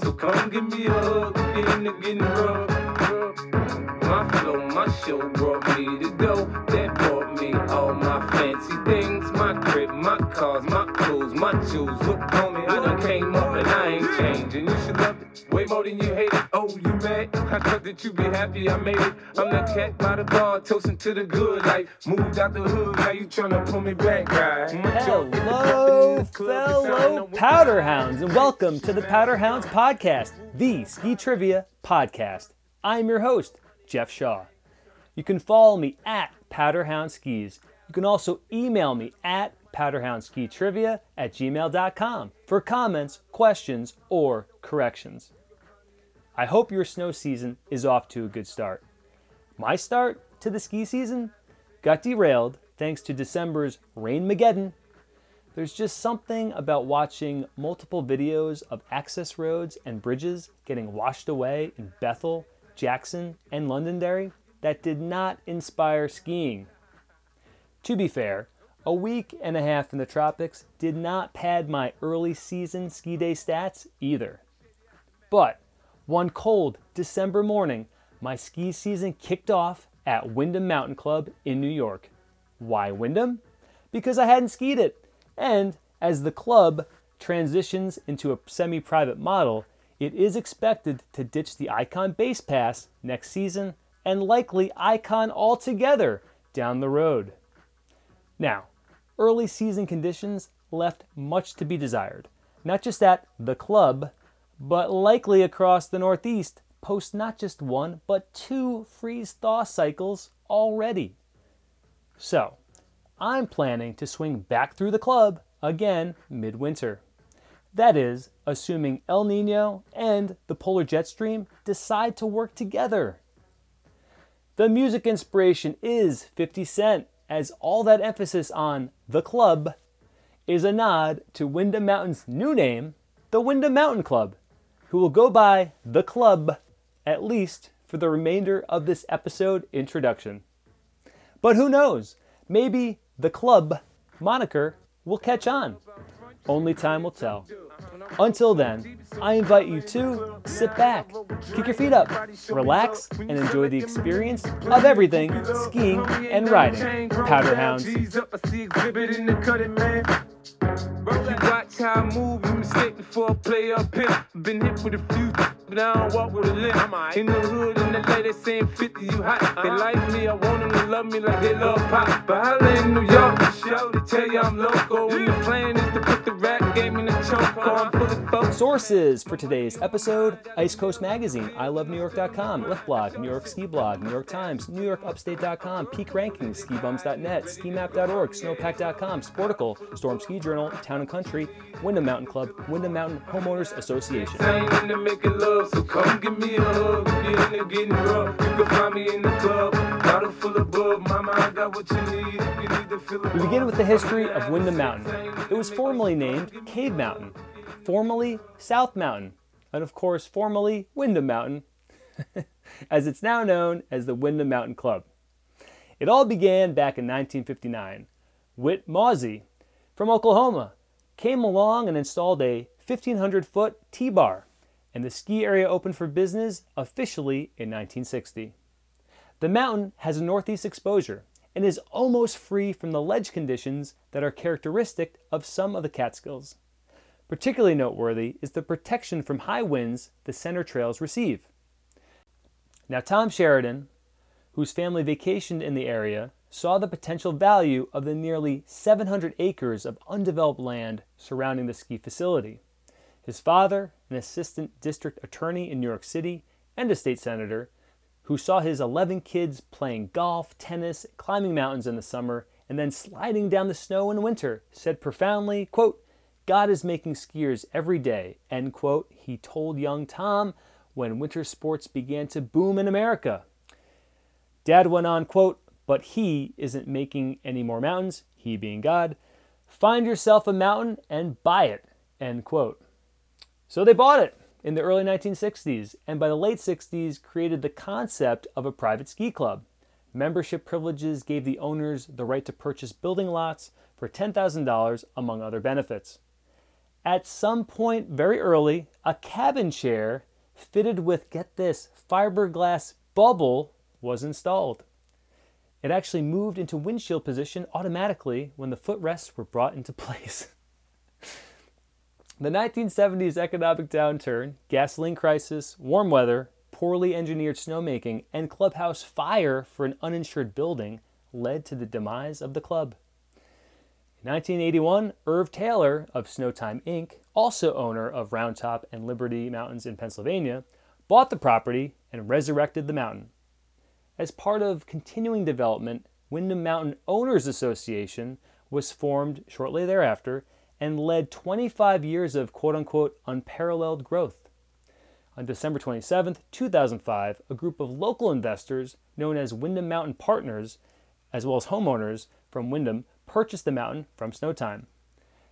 so come give me a hug. Get into getting That you be happy I made it. I'm that cat by the bar, toasting to the good life. Moved out the hood, now you tryna pull me back, guy. Hello, fellow Powder Hounds, and welcome to the Powder Hounds Podcast, the ski trivia podcast. I'm your host, Jeff Shaw. You can follow me at Powderhound Skis. You can also email me at powderhoundskitrivia at gmail.com for comments, questions, or corrections. I hope your snow season is off to a good start. My start to the ski season got derailed thanks to December's Rain Mageddon. There's just something about watching multiple videos of access roads and bridges getting washed away in Bethel, Jackson, and Londonderry that did not inspire skiing. To be fair, a week and a half in the tropics did not pad my early season ski day stats either. But one cold December morning, my ski season kicked off at Windham Mountain Club in New York. Why Windham? Because I hadn't skied it. And as the club transitions into a semi private model, it is expected to ditch the Ikon Base Pass next season and likely Ikon altogether down the road. Now, early season conditions left much to be desired. Not just at the club, but likely across the Northeast post not just one, but two freeze thaw cycles already. So, I'm planning to swing back through the club again midwinter. That is, assuming El Nino and the polar jet stream decide to work together. The music inspiration is 50 Cent, as all that emphasis on the club is a nod to Windham Mountain's new name, the Windham Mountain Club, who will go by the club at least for the remainder of this episode introduction. But who knows? Maybe the club moniker will catch on. Only time will tell. Until then, I invite you to sit back, kick your feet up, relax, and enjoy the experience of everything skiing and riding. Powder Hounds. Watch how I move, you mistake before I play up here. Been hit with a few, but I don't walk with a limp. In the hood, in the lady saying 50, you hot. They uh-huh. like me, I want them to love me like they love pop. But holla in New York, show to tell you I'm local. And the plan is to put the rap game in the choke. I'm uh-huh. fully focused. Sources for today's episode Ice Coast Magazine, ILoveNewYork.com, LiftBlog, New York Ski Blog, New York Times, NewYorkUpstate.com, Peak Rankings, SkiBums.net, SkiMap.org, Snowpack.com, Sporticle, Storm Ski Journal, Town and Country, Windham Mountain Club, Windham Mountain Homeowners Association. Ain't into making love, so come give me a hug. Get into getting rough. You can find me in the club. Bottle full of bub. Mama, I got what you need. If you need to fill We begin with the history of Windham Mountain. It was formerly named Cave Mountain, formerly South Mountain, and of course, formerly Windham Mountain, as it's now known as the Windham Mountain Club. It all began back in 1959. Whit Mawsey from Oklahoma came along and installed a 1,500 foot T bar, and the ski area opened for business officially in 1960. The mountain has a northeast exposure and is almost free from the ledge conditions that are characteristic of some of the Catskills. Particularly noteworthy is the protection from high winds the center trails receive. Now, Tom Sheridan, whose family vacationed in the area, saw the potential value of the nearly 700 acres of undeveloped land surrounding the ski facility. His father, an assistant district attorney in New York City and a state senator, who saw his 11 kids playing golf, tennis, climbing mountains in the summer, and then sliding down the snow in winter, said profoundly, quote, God is making skiers every day, end quote, he told young Tom when winter sports began to boom in America. Dad went on, quote, but he isn't making any more mountains, he being God. Find yourself a mountain and buy it, end quote. So they bought it in the early 1960s, and by the late 60s created the concept of a private ski club. Membership privileges gave the owners the right to purchase building lots for $10,000, among other benefits. At some point very early, a cabin chair fitted with, get this, fiberglass bubble was installed. It actually moved into windshield position automatically when the footrests were brought into place. the 1970s economic downturn, gasoline crisis, warm weather, poorly engineered snowmaking, and clubhouse fire for an uninsured building led to the demise of the club. In 1981, Irv Naylor of Snowtime Inc., also owner of Round Top and Liberty Mountains in Pennsylvania, bought the property and resurrected the mountain. As part of continuing development, Windham Mountain Owners Association was formed shortly thereafter and led 25 years of quote unquote unparalleled growth. On December 27, 2005, a group of local investors known as Windham Mountain Partners, as well as homeowners from Windham, purchased the mountain from Snowtime.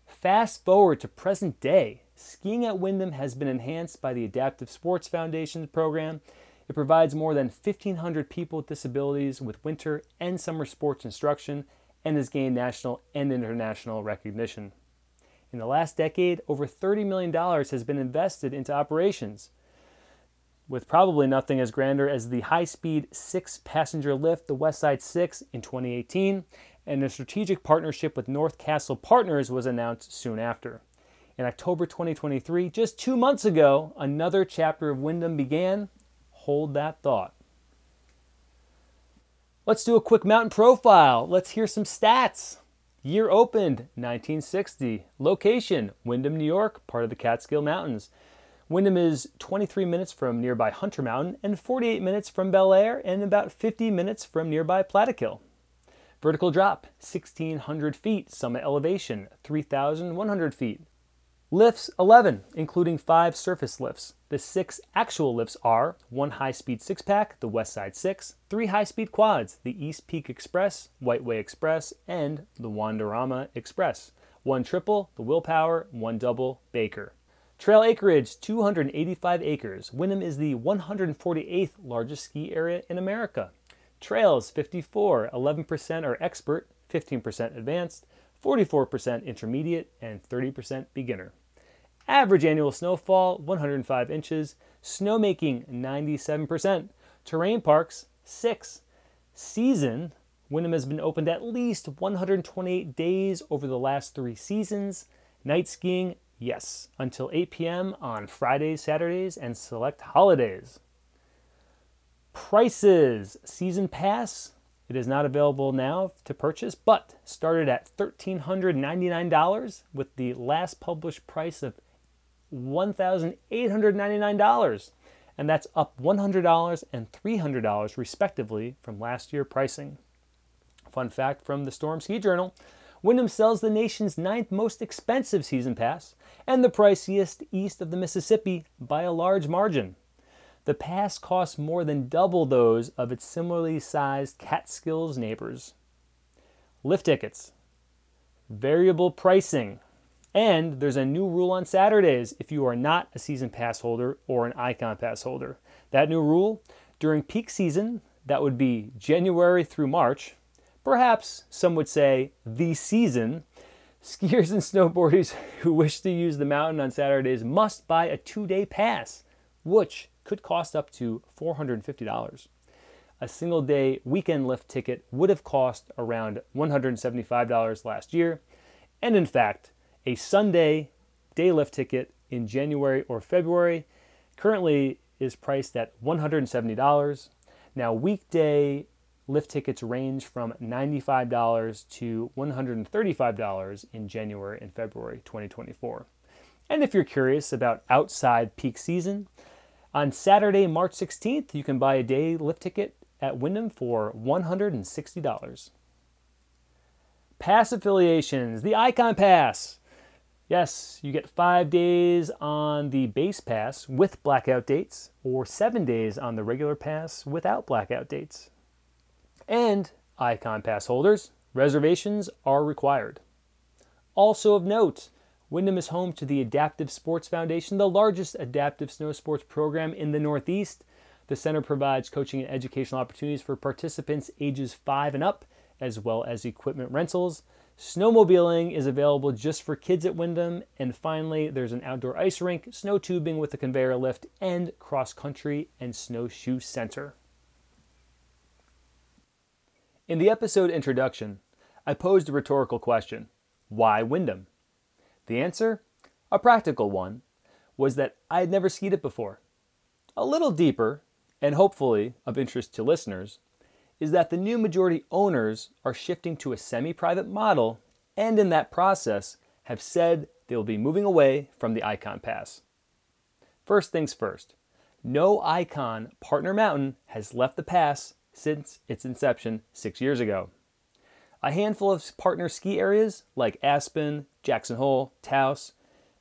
Fast forward to present day, skiing at Windham has been enhanced by the Adaptive Sports Foundation program it provides more than 1,500 people with disabilities with winter and summer sports instruction and has gained national and international recognition. In the last decade, over $30 million has been invested into operations, with probably nothing as grander as the high speed six passenger lift, the Westside 6, in 2018, and a strategic partnership with North Castle Partners was announced soon after. In October 2023, just two months ago, another chapter of Windham began Hold that thought. Let's do a quick mountain profile. Let's hear some stats. Year opened 1960. Location Windham, New York, part of the Catskill Mountains. Windham is 23 minutes from nearby Hunter Mountain and 48 minutes from Belleayre and about 50 minutes from nearby Plattekill. Vertical drop 1600 feet, summit elevation 3100 feet. Lifts 11, including five surface lifts. The six actual lifts are one high speed six pack, the West Side 6, three high speed quads, the East Peak Express, White Way Express, and the Wonderama Express, one triple, the Willpower, one double, Baker. Trail acreage 285 acres. Windham is the 148th largest ski area in America. Trails 54, 11% are expert, 15% advanced, 44% intermediate, and 30% beginner. Average annual snowfall 105 inches, snowmaking 97%, terrain parks 6. Season Windham has been opened at least 128 days over the last three seasons. Night skiing, yes, until 8 p.m. on Fridays, Saturdays, and select holidays. Prices Season Pass, it is not available now to purchase, but started at $1,399 with the last published price of $1,899, and that's up $100 and $300 respectively from last year pricing. Fun fact from the Storm Ski Journal Windham sells the nation's ninth most expensive season pass and the priciest east of the Mississippi by a large margin. The pass costs more than double those of its similarly sized Catskills neighbors. Lift tickets, variable pricing, and there's a new rule on Saturdays if you are not a season pass holder or an Ikon pass holder. That new rule during peak season, that would be January through March, perhaps some would say the season, skiers and snowboarders who wish to use the mountain on Saturdays must buy a two day pass, which could cost up to $450. A single day weekend lift ticket would have cost around $175 last year, and in fact, a Sunday day lift ticket in January or February currently is priced at $170. Now, weekday lift tickets range from $95 to $135 in January and February 2024. And if you're curious about outside peak season, on Saturday, March 16th, you can buy a day lift ticket at Windham for $160. Pass affiliations, the Ikon Pass. Yes, you get five days on the base pass with blackout dates, or seven days on the regular pass without blackout dates. And Ikon Pass holders, reservations are required. Also of note, Windham is home to the Adaptive Sports Foundation, the largest adaptive snow sports program in the Northeast. The center provides coaching and educational opportunities for participants ages 5 and up, as well as equipment rentals. Snowmobiling is available just for kids at Windham. And finally, there's an outdoor ice rink, snow tubing with a conveyor lift, and cross country and snowshoe center. In the episode introduction, I posed a rhetorical question Why Windham? The answer, a practical one, was that I had never skied it before. A little deeper, and hopefully of interest to listeners, is that the new majority owners are shifting to a semi private model and in that process have said they will be moving away from the Ikon Pass. First things first, no Ikon Partner Mountain has left the pass since its inception six years ago. A handful of partner ski areas like Aspen, Jackson Hole, Taos,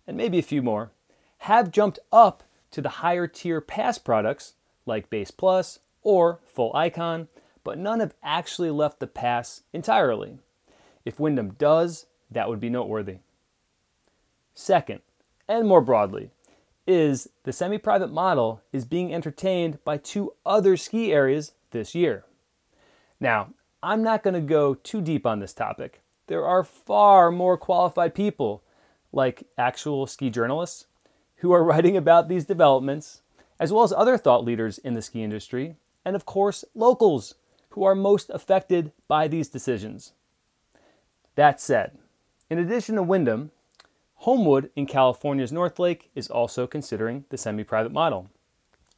and maybe a few more have jumped up to the higher tier pass products like Base Plus or Full Ikon but none have actually left the pass entirely. If Windham does, that would be noteworthy. Second, and more broadly, is the semi private model is being entertained by two other ski areas this year. Now, I'm not going to go too deep on this topic. There are far more qualified people, like actual ski journalists, who are writing about these developments, as well as other thought leaders in the ski industry, and of course, locals who are most affected by these decisions. That said, in addition to Windham, Homewood in California's North Lake is also considering the semi private model.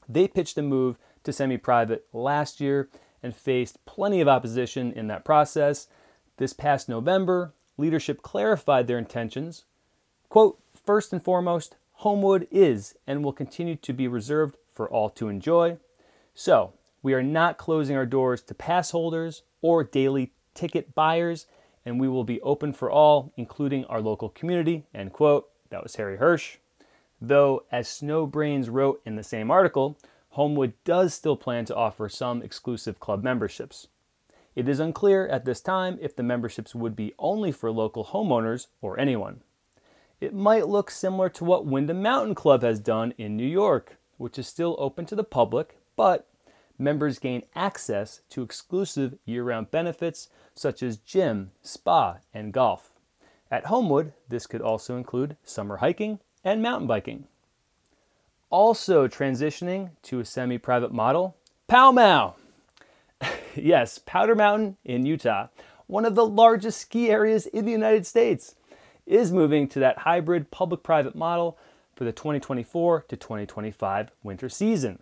They pitched a move to semi private last year and faced plenty of opposition in that process. This past November, leadership clarified their intentions. Quote, first and foremost, Homewood is and will continue to be reserved for all to enjoy. So, we are not closing our doors to pass holders or daily ticket buyers, and we will be open for all, including our local community. End quote. That was Harry Hirsch. Though, as Snowbrains wrote in the same article, Homewood does still plan to offer some exclusive club memberships. It is unclear at this time if the memberships would be only for local homeowners or anyone. It might look similar to what Windham Mountain Club has done in New York, which is still open to the public, but members gain access to exclusive year round benefits such as gym, spa, and golf. At Homewood, this could also include summer hiking and mountain biking. Also transitioning to a semi private model, Pow Mow! yes, Powder Mountain in Utah, one of the largest ski areas in the United States, is moving to that hybrid public private model for the 2024 to 2025 winter season.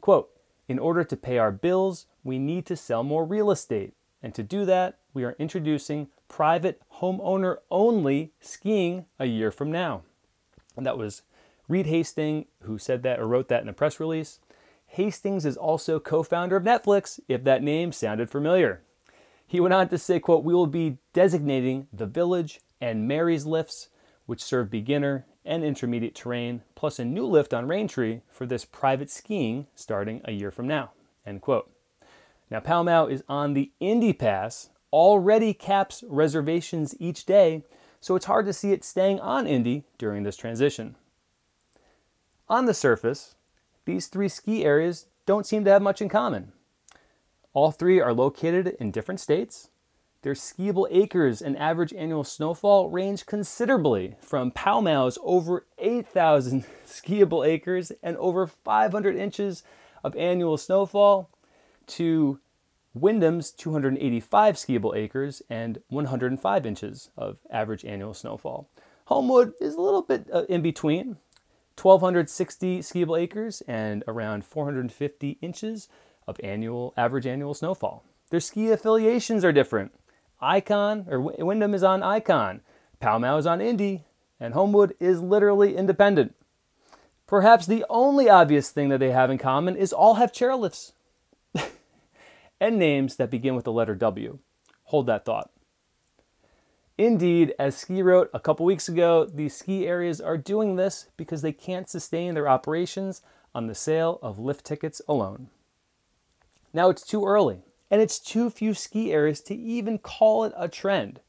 Quote, in order to pay our bills, we need to sell more real estate. And to do that, we are introducing private homeowner only skiing a year from now. And that was Reed Hastings who said that or wrote that in a press release. Hastings is also co-founder of Netflix, if that name sounded familiar. He went on to say, quote, we will be designating the village and Mary's lifts, which serve beginner and intermediate terrain, plus a new lift on Raintree for this private skiing starting a year from now. End quote. Now, Pow Mow is on the Indy Pass, already caps reservations each day, so it's hard to see it staying on Indy during this transition. On the surface, these three ski areas don't seem to have much in common. All three are located in different states, their skiable acres and average annual snowfall range considerably from Pow Mow's over 8,000 skiable acres and over 500 inches of annual snowfall to Windham's 285 skiable acres and 105 inches of average annual snowfall. Homewood is a little bit uh, in between 1,260 skiable acres and around 450 inches of annual average annual snowfall. Their ski affiliations are different. Ikon or Windham is on Ikon, Pow Mow is on Indy, and Homewood is literally independent. Perhaps the only obvious thing that they have in common is all have chairlifts and names that begin with the letter W. Hold that thought. Indeed, as Ski wrote a couple weeks ago, these ski areas are doing this because they can't sustain their operations on the sale of lift tickets alone. Now it's too early and it's too few ski areas to even call it a trend.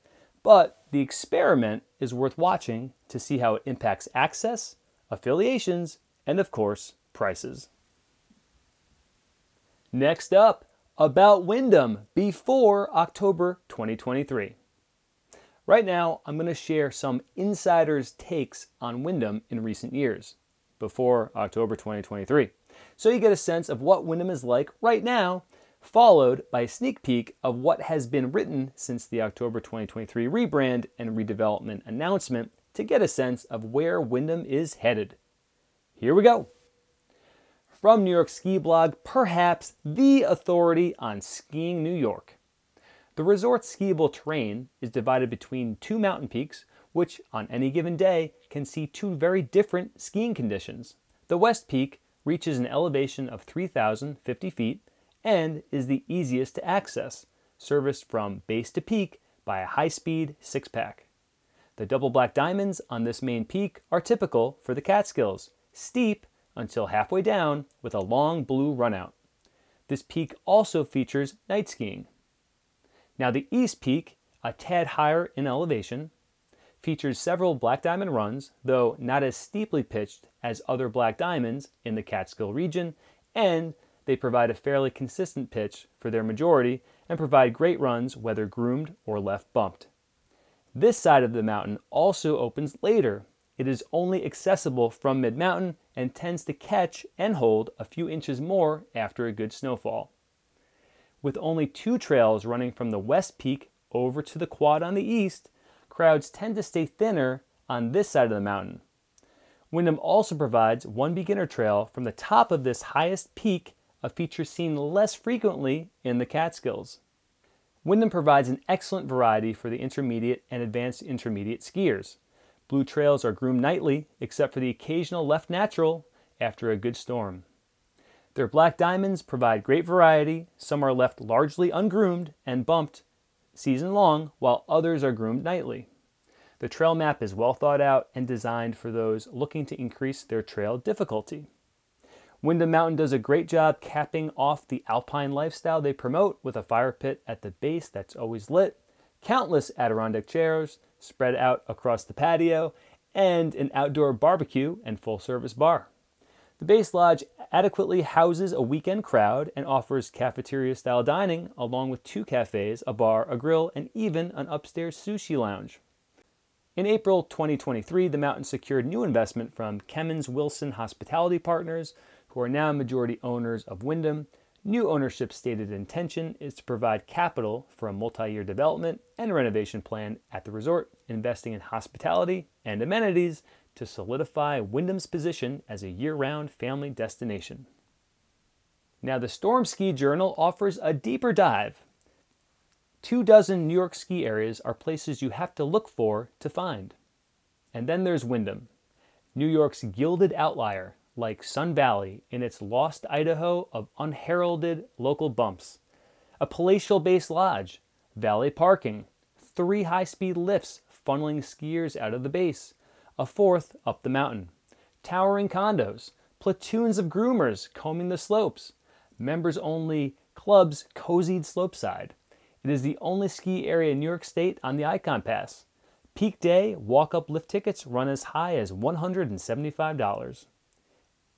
But the experiment is worth watching to see how it impacts access, affiliations, and of course, prices. Next up, about Windham before October 2023. Right now, I'm going to share some insiders' takes on Windham in recent years, before October 2023, so you get a sense of what Windham is like right now, followed by a sneak peek of what has been written since the October 2023 rebrand and redevelopment announcement to get a sense of where Windham is headed. Here we go. From New York Ski Blog, perhaps the authority on skiing New York. The resort's skiable terrain is divided between two mountain peaks, which on any given day can see two very different skiing conditions. The West Peak reaches an elevation of 3,050 feet and is the easiest to access, serviced from base to peak by a high speed six pack. The double black diamonds on this main peak are typical for the Catskills, steep until halfway down with a long blue runout. This peak also features night skiing. Now, the East Peak, a tad higher in elevation, features several black diamond runs, though not as steeply pitched as other black diamonds in the Catskill region, and they provide a fairly consistent pitch for their majority and provide great runs whether groomed or left bumped. This side of the mountain also opens later. It is only accessible from mid mountain and tends to catch and hold a few inches more after a good snowfall. With only two trails running from the west peak over to the quad on the east, crowds tend to stay thinner on this side of the mountain. Windham also provides one beginner trail from the top of this highest peak, a feature seen less frequently in the Catskills. Windham provides an excellent variety for the intermediate and advanced intermediate skiers. Blue trails are groomed nightly, except for the occasional left natural after a good storm. Their black diamonds provide great variety. Some are left largely ungroomed and bumped season long, while others are groomed nightly. The trail map is well thought out and designed for those looking to increase their trail difficulty. Windham Mountain does a great job capping off the alpine lifestyle they promote with a fire pit at the base that's always lit, countless Adirondack chairs spread out across the patio, and an outdoor barbecue and full service bar. The Base Lodge adequately houses a weekend crowd and offers cafeteria style dining, along with two cafes, a bar, a grill, and even an upstairs sushi lounge. In April 2023, the mountain secured new investment from Kemmons Wilson Hospitality Partners, who are now majority owners of Windham. New ownership's stated intention is to provide capital for a multi year development and renovation plan at the resort, investing in hospitality and amenities to solidify Windham's position as a year round family destination. Now, the Storm Ski Journal offers a deeper dive. Two dozen New York ski areas are places you have to look for to find. And then there's Windham, New York's gilded outlier, like Sun Valley in its lost Idaho of unheralded local bumps, a palatial base lodge, valet parking, three high speed lifts funneling skiers out of the base, a fourth up the mountain. Towering condos, platoons of groomers combing the slopes, members only clubs cozied slopeside. It is the only ski area in New York State on the Ikon Pass. Peak day walk up lift tickets run as high as $175.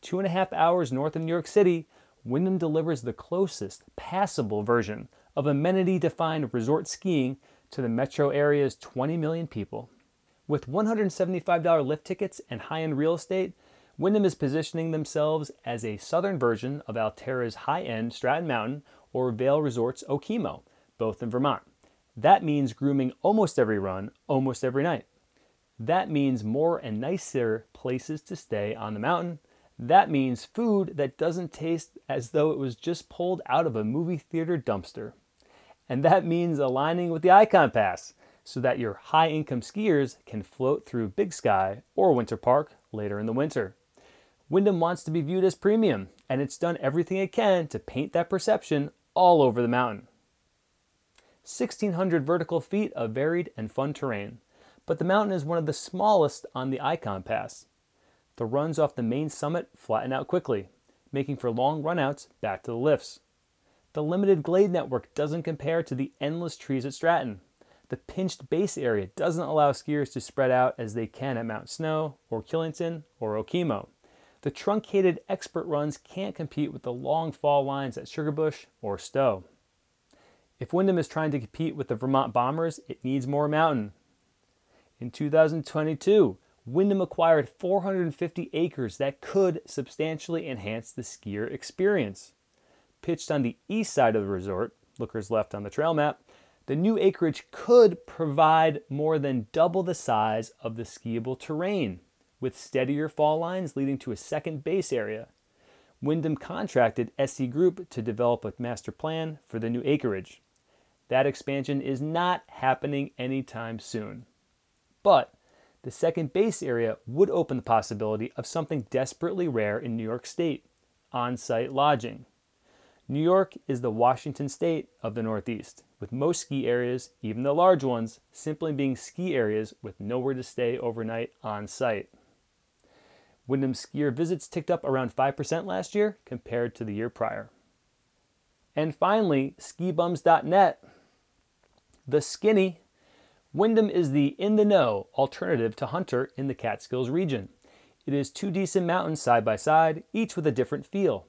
Two and a half hours north of New York City, Windham delivers the closest passable version of amenity defined resort skiing to the metro area's 20 million people. With $175 lift tickets and high end real estate, Windham is positioning themselves as a southern version of Alterra's high end Stratton Mountain or Vail Resorts Okemo, both in Vermont. That means grooming almost every run, almost every night. That means more and nicer places to stay on the mountain. That means food that doesn't taste as though it was just pulled out of a movie theater dumpster. And that means aligning with the Ikon Pass so that your high income skiers can float through Big Sky or Winter Park later in the winter. Windham wants to be viewed as premium, and it's done everything it can to paint that perception all over the mountain. 1,600 vertical feet of varied and fun terrain, but the mountain is one of the smallest on the Ikon Pass. The runs off the main summit flatten out quickly, making for long runouts back to the lifts. The limited glade network doesn't compare to the endless trees at Stratton, the pinched base area doesn't allow skiers to spread out as they can at Mount Snow or Killington or Okemo. The truncated expert runs can't compete with the long fall lines at Sugarbush or Stowe. If Windham is trying to compete with the Vermont Bombers, it needs more mountain. In 2022, Windham acquired 450 acres that could substantially enhance the skier experience. Pitched on the east side of the resort, lookers left on the trail map, the new acreage could provide more than double the size of the skiable terrain, with steadier fall lines leading to a second base area. Windham contracted SE Group to develop a master plan for the new acreage. That expansion is not happening anytime soon. But the second base area would open the possibility of something desperately rare in New York State on site lodging. New York is the Washington state of the Northeast, with most ski areas, even the large ones, simply being ski areas with nowhere to stay overnight on site. Windham skier visits ticked up around 5% last year compared to the year prior. And finally, skibums.net. The Skinny Windham is the in the know alternative to Hunter in the Catskills region. It is two decent mountains side by side, each with a different feel.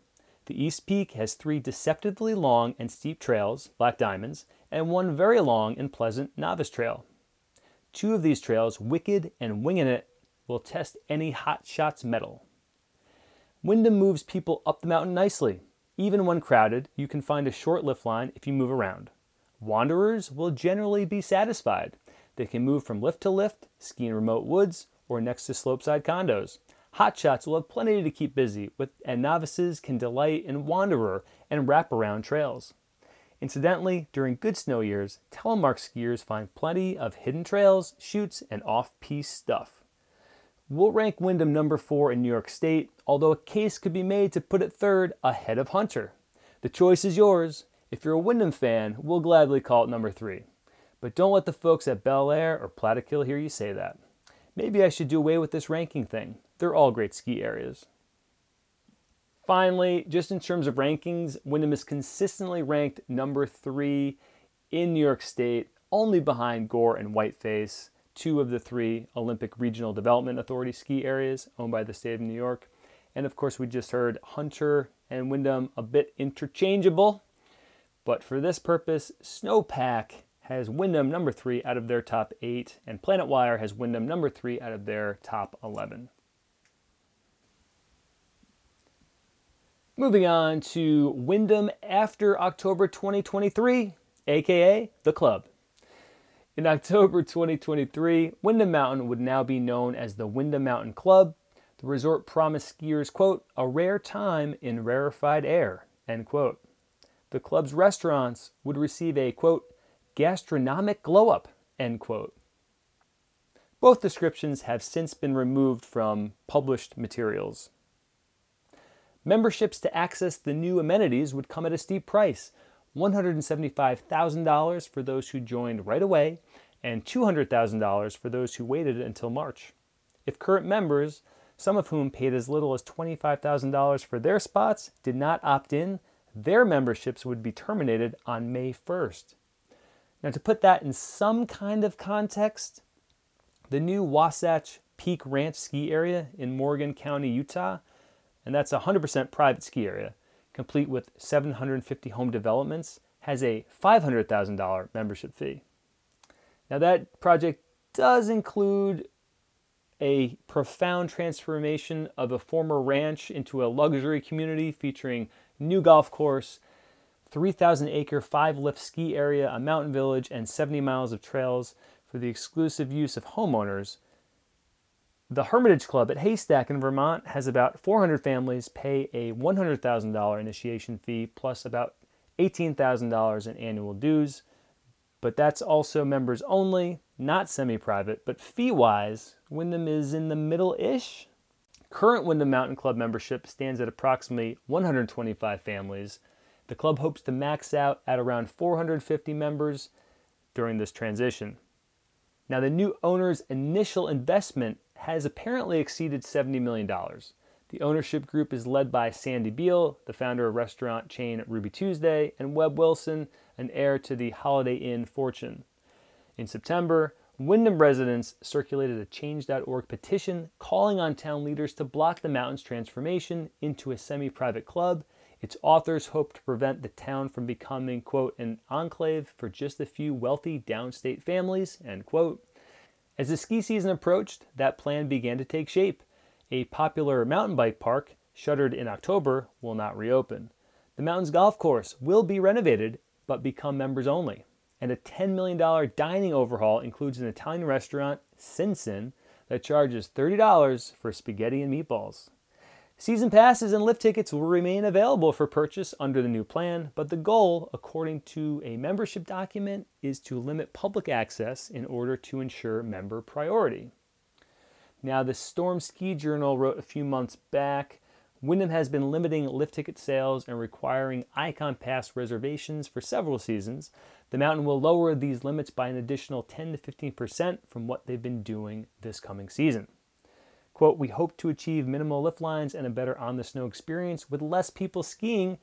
The East Peak has three deceptively long and steep trails, Black Diamonds, and one very long and pleasant Novice Trail. Two of these trails, Wicked and Wingin' It, will test any hot shots mettle. Windham moves people up the mountain nicely. Even when crowded, you can find a short lift line if you move around. Wanderers will generally be satisfied. They can move from lift to lift, ski in remote woods, or next to slopeside condos. Hotshots will have plenty to keep busy with, and novices can delight in wanderer and wraparound trails. Incidentally, during good snow years, telemark skiers find plenty of hidden trails, chutes, and off-piste stuff. We'll rank Windham number four in New York State, although a case could be made to put it third ahead of Hunter. The choice is yours. If you're a Windham fan, we'll gladly call it number three. But don't let the folks at Belleayre or Plattekill hear you say that. Maybe I should do away with this ranking thing. They're all great ski areas. Finally, just in terms of rankings, Windham is consistently ranked number three in New York State, only behind Gore and Whiteface, two of the three Olympic Regional Development Authority ski areas owned by the state of New York. And of course, we just heard Hunter and Windham a bit interchangeable. But for this purpose, Snowpack has Windham number three out of their top eight, and Planetware has Windham number three out of their top 11. Moving on to Windham after October 2023, aka the club. In October 2023, Windham Mountain would now be known as the Windham Mountain Club. The resort promised skiers, quote, a rare time in rarefied air, end quote. The club's restaurants would receive a, quote, gastronomic glow up, end quote. Both descriptions have since been removed from published materials. Memberships to access the new amenities would come at a steep price $175,000 for those who joined right away and $200,000 for those who waited until March. If current members, some of whom paid as little as $25,000 for their spots, did not opt in, their memberships would be terminated on May 1st. Now, to put that in some kind of context, the new Wasatch Peak Ranch ski area in Morgan County, Utah, and that's a 100% private ski area, complete with 750 home developments, has a $500,000 membership fee. Now, that project does include a profound transformation of a former ranch into a luxury community featuring new golf course, 3,000 acre five lift ski area, a mountain village, and 70 miles of trails for the exclusive use of homeowners. The Hermitage Club at Haystack in Vermont has about 400 families pay a $100,000 initiation fee plus about $18,000 in annual dues. But that's also members only, not semi private. But fee wise, Windham is in the middle ish. Current Windham Mountain Club membership stands at approximately 125 families the club hopes to max out at around 450 members during this transition. Now, the new owner's initial investment has apparently exceeded $70 million. The ownership group is led by Sandy Beall, the founder of restaurant chain Ruby Tuesday, and Webb Wilson, an heir to the Holiday Inn fortune. In September, Windham residents circulated a Change.org petition calling on town leaders to block the mountain's transformation into a semi private club its authors hope to prevent the town from becoming, quote, an enclave for just a few wealthy downstate families, end quote. As the ski season approached, that plan began to take shape. A popular mountain bike park, shuttered in October, will not reopen. The mountain's golf course will be renovated, but become members only. And a $10 million dining overhaul includes an Italian restaurant, Sinsin, that charges $30 for spaghetti and meatballs. Season passes and lift tickets will remain available for purchase under the new plan, but the goal, according to a membership document, is to limit public access in order to ensure member priority. Now, the Storm Ski Journal wrote a few months back Windham has been limiting lift ticket sales and requiring Ikon Pass reservations for several seasons. The mountain will lower these limits by an additional 10 to 15% from what they've been doing this coming season. Quote, we hope to achieve minimal lift lines and a better on the snow experience with less people skiing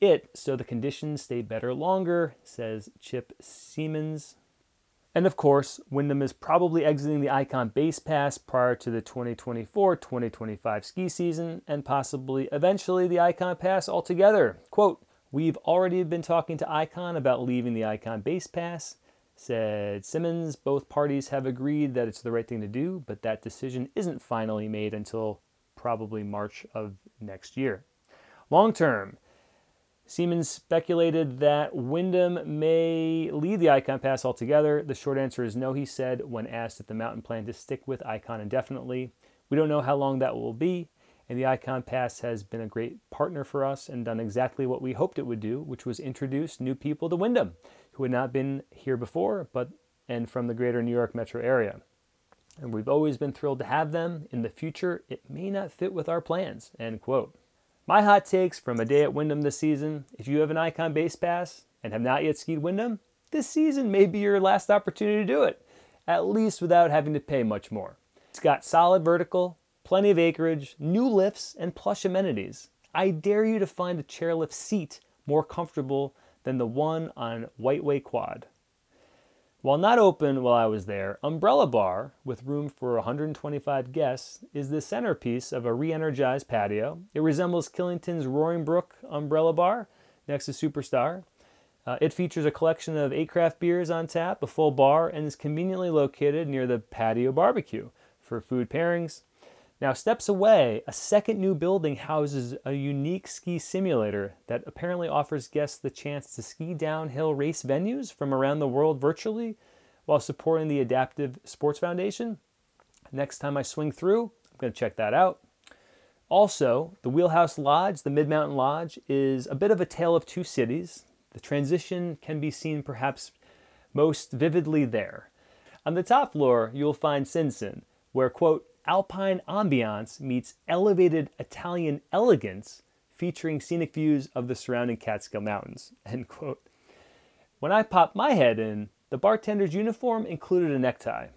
it so the conditions stay better longer, says Chip Seamans. And of course, Windham is probably exiting the Ikon Base Pass prior to the 2024 2025 ski season and possibly eventually the Ikon Pass altogether. Quote, We've already been talking to Ikon about leaving the Ikon Base Pass said Seamans, both parties have agreed that it's the right thing to do, but that decision isn't finally made until probably March of next year. Long term, Seamans speculated that Windham may leave the Ikon Pass altogether. The short answer is no, he said when asked if the mountain planned to stick with Ikon indefinitely. We don't know how long that will be, and the Ikon Pass has been a great partner for us and done exactly what we hoped it would do, which was introduce new people to Windham who had not been here before, but and from the greater New York metro area. And we've always been thrilled to have them. In the future, it may not fit with our plans. End quote. My hot takes from a day at Windham this season. If you have an Ikon Base Pass and have not yet skied Windham, this season may be your last opportunity to do it, at least without having to pay much more. It's got solid vertical, plenty of acreage, new lifts, and plush amenities. I dare you to find a chairlift seat more comfortable than the one on Whiteway Quad. While not open while I was there, Umbrella Bar, with room for 125 guests, is the centerpiece of a re energized patio. It resembles Killington's Roaring Brook Umbrella Bar next to Superstar. Uh, it features a collection of eight craft beers on tap, a full bar, and is conveniently located near the patio barbecue for food pairings, now, steps away, a second new building houses a unique ski simulator that apparently offers guests the chance to ski downhill race venues from around the world virtually while supporting the Adaptive Sports Foundation. Next time I swing through, I'm going to check that out. Also, the Wheelhouse Lodge, the Mid Mountain Lodge, is a bit of a tale of two cities. The transition can be seen perhaps most vividly there. On the top floor, you'll find Sinsin, where, quote, alpine ambiance meets elevated Italian elegance featuring scenic views of the surrounding Catskill Mountains. End quote. When I popped my head in, the bartender's uniform included a necktie.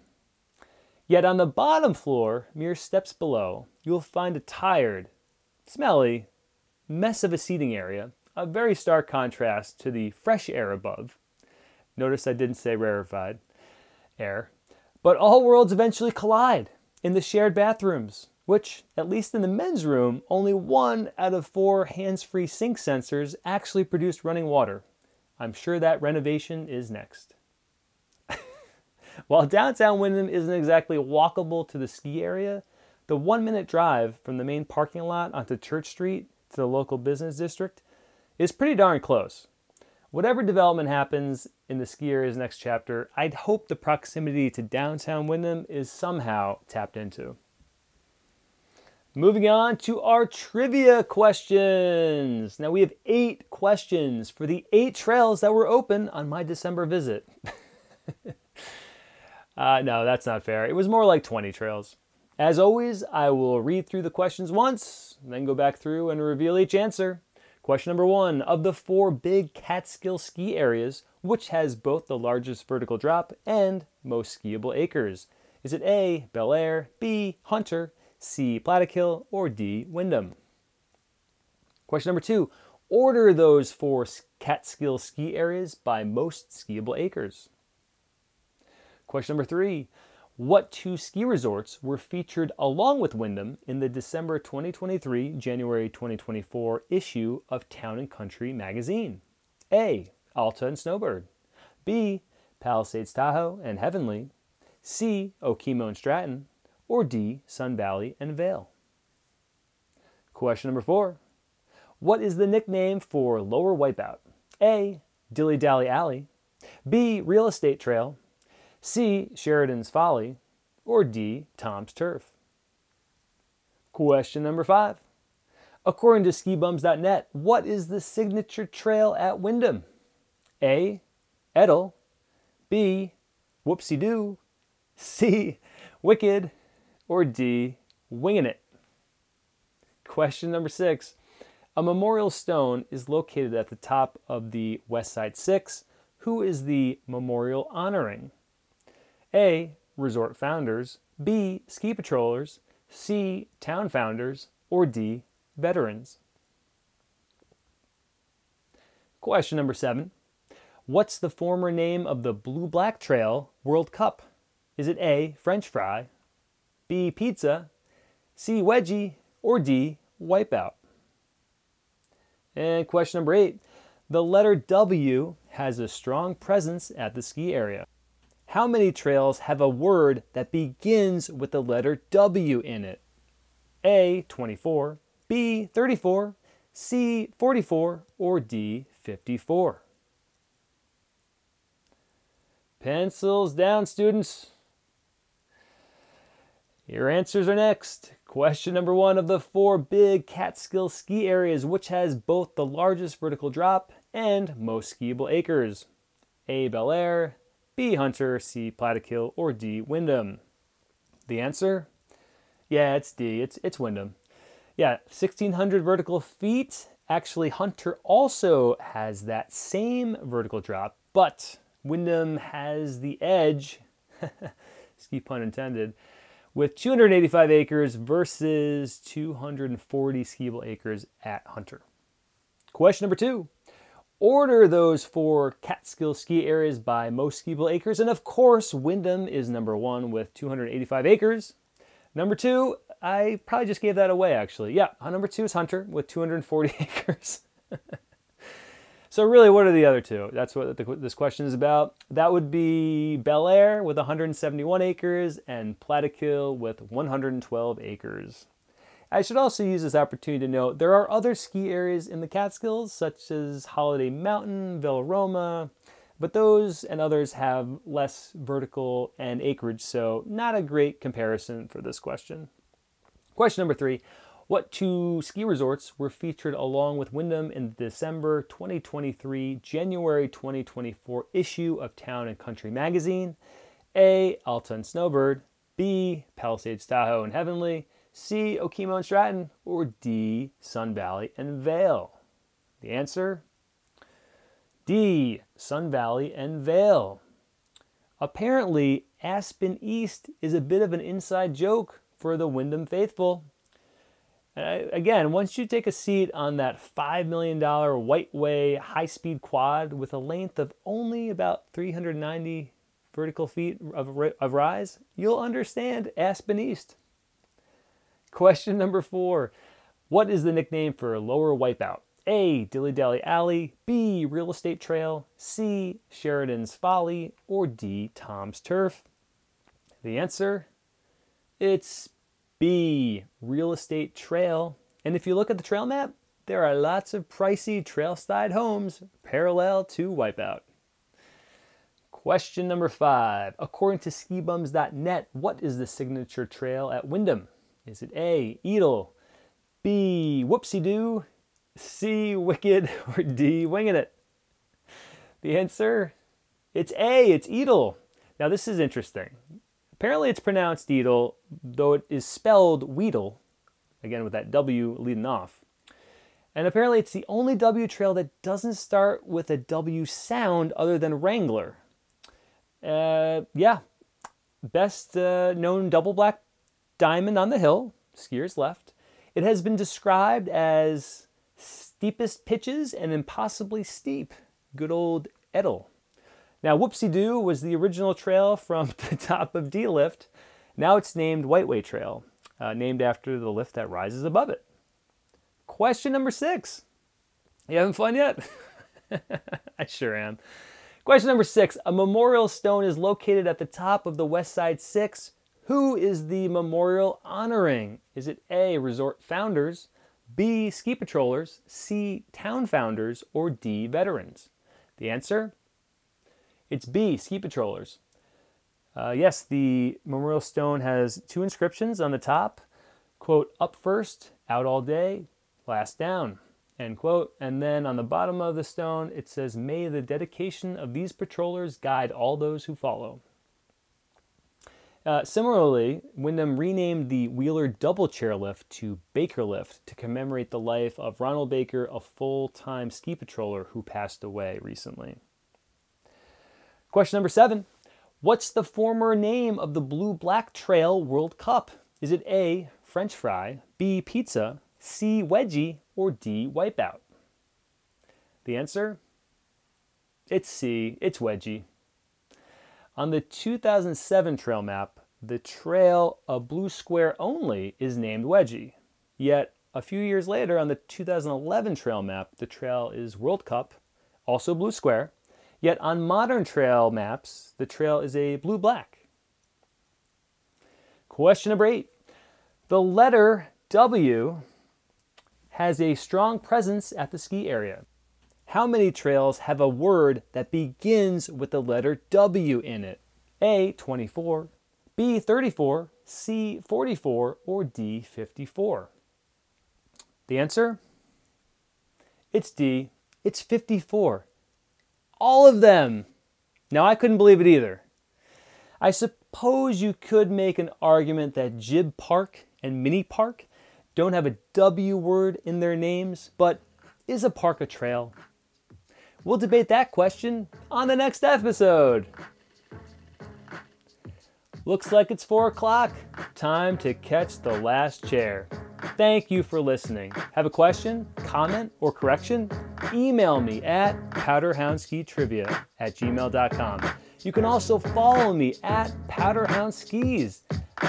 Yet on the bottom floor, mere steps below, you'll find a tired, smelly mess of a seating area, a very stark contrast to the fresh air above. Notice I didn't say rarefied air. But all worlds eventually collide in the shared bathrooms, which, at least in the men's room, only one out of four hands free sink sensors actually produced running water. I'm sure that renovation is next. While downtown Windham isn't exactly walkable to the ski area, the one minute drive from the main parking lot onto Church Street to the local business district is pretty darn close. Whatever development happens in the ski area's next chapter, I'd hope the proximity to downtown Windham is somehow tapped into. Moving on to our trivia questions. Now we have eight questions for the eight trails that were open on my December visit. uh, no, that's not fair. It was more like 20 trails. As always, I will read through the questions once, then go back through and reveal each answer. Question number one Of the four big Catskill ski areas, which has both the largest vertical drop and most skiable acres? Is it A, Belleayre, B, Hunter, C, Plattekill, or D, Windham? Question number two Order those four Catskill ski areas by most skiable acres. Question number three what two ski resorts were featured along with Windham in the December 2023 January 2024 issue of Town and Country magazine? A. Alta and Snowbird. B. Palisades Tahoe and Heavenly. C. Okemo and Stratton, or D. Sun Valley and Vail? Question number four. What is the nickname for Lower Wipeout? A. Dilly Dally Alley, B. Real Estate Trail, C. Sheridan's Folly, or D. Tom's Turf? Question number five. According to skibums.net, what is the signature trail at Windham? A. Edel, B. Whoopsie Doo, C. Wicked, or D. Winging It? Question number six. A memorial stone is located at the top of the West Side Six. Who is the memorial honoring? A. Resort founders, B. Ski patrollers, C. Town founders, or D. Veterans? Question number seven. What's the former name of the Blue Black Trail World Cup? Is it A. French fry, B. Pizza, C. Wedgie, or D. Wipeout? And question number eight. The letter W has a strong presence at the ski area. How many trails have a word that begins with the letter W in it? A. 24, B. 34, C. 44, or D. 54? Pencils down, students. Your answers are next. Question number one of the four big Catskill ski areas, which has both the largest vertical drop and most skiable acres? A. Belleayre, B. Hunter, C. Plattekill, or D. Windham? The answer? Yeah, it's D. It's, it's Windham. Yeah, 1,600 vertical feet. Actually, Hunter also has that same vertical drop, but Windham has the edge, ski pun intended, with 285 acres versus 240 skiable acres at Hunter. Question number two. Order those four Catskill ski areas by most skiable acres, and of course, Windham is number one with 285 acres. Number two, I probably just gave that away actually. Yeah, uh, number two is Hunter with 240 acres. So really, what are the other two? That's what the, this question is about. That would be Bel Belleayre with 171 acres and Plattekill with 112 acres. I should also use this opportunity to note there are other ski areas in the Catskills, such as Holiday Mountain, Villa Roma, but those and others have less vertical and acreage, so not a great comparison for this question. Question number three what two ski resorts were featured along with Windham in the December 2023 January 2024 issue of Town and Country magazine? A. Alta and Snowbird, B. Palisades Tahoe and Heavenly, C. Okemo and Stratton, or D. Sun Valley and Vail? The answer? D. Sun Valley and Vail. Apparently, Aspen East is a bit of an inside joke for the Windham faithful. Uh, again, once you take a seat on that $5 million White Way high speed quad with a length of only about 390 vertical feet of, of rise, you'll understand Aspen East. Question number four What is the nickname for Lower Wipeout? A. Dilly Dally Alley, B. Real Estate Trail, C. Sheridan's Folly, or D. Tom's Turf? The answer? It's B, real estate trail. And if you look at the trail map, there are lots of pricey trail side homes parallel to Wipeout. Question number five. According to skibums.net, what is the signature trail at Windham? Is it A, Edel, B, Whoopsie Doo, C, Wicked, or D, Winging It? The answer? It's A, it's Edel. Now, this is interesting. Apparently, it's pronounced Edel, though it is spelled Wedel, again with that W leading off. And apparently, it's the only W trail that doesn't start with a W sound other than Wrangler. Uh, yeah, best uh, known double black diamond on the hill, skiers left. It has been described as steepest pitches and impossibly steep. Good old Edel. Now, Whoopsie Doo was the original trail from the top of D Lift. Now it's named Whiteway Trail, uh, named after the lift that rises above it. Question number six. You having fun yet? I sure am. Question number six A memorial stone is located at the top of the West Side Six. Who is the memorial honoring? Is it A, resort founders, B, ski patrollers, C, town founders, or D, veterans? The answer? It's B, ski patrollers. Uh, yes, the memorial stone has two inscriptions on the top quote, up first, out all day, last down, end quote. And then on the bottom of the stone, it says, May the dedication of these patrollers guide all those who follow. Uh, similarly, Windham renamed the Wheeler double chairlift to Baker Lift to commemorate the life of Ronald Baker, a full time ski patroller who passed away recently. Question number seven What's the former name of the Blue Black Trail World Cup? Is it A, French fry, B, pizza, C, wedgie, or D, wipeout? The answer? It's C, it's wedgie. On the 2007 trail map, the trail, a blue square only, is named Wedgie. Yet, a few years later, on the 2011 trail map, the trail is World Cup, also blue square. Yet, on modern trail maps, the trail is a blue black. Question number eight. The letter W has a strong presence at the ski area. How many trails have a word that begins with the letter W in it? A, 24, B, 34, C, 44, or D, 54? The answer? It's D. It's 54. All of them. Now, I couldn't believe it either. I suppose you could make an argument that Jib Park and Mini Park don't have a W word in their names, but is a park a trail? We'll debate that question on the next episode. Looks like it's 4 o'clock. Time to catch the last chair. Thank you for listening. Have a question, comment, or correction? Email me at powderhoundskitrivia at gmail.com. You can also follow me at powderhoundskis.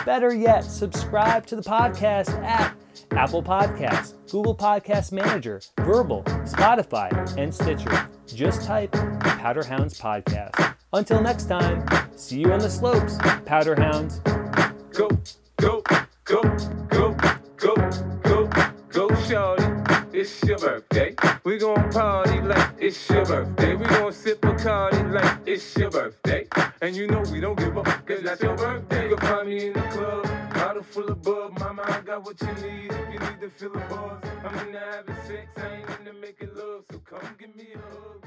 Better yet, subscribe to the podcast at Apple Podcasts, Google Podcast Manager, Verbal, Spotify, and Stitcher. Just type Powderhounds Podcast. Until next time, see you on the slopes, Powderhounds. Go, go, go, go, go, go, go, shorty. It's your birthday. We gon' party like it's your birthday. We gon' sip a Bacardi like it's your birthday. And you know we don't give up, cause that's your birthday. You can find me in the club, bottle full of bub. Mama, I got what you need if you need to feel a buzz. I'm into having sex, I ain't into making love. So come give me a hug.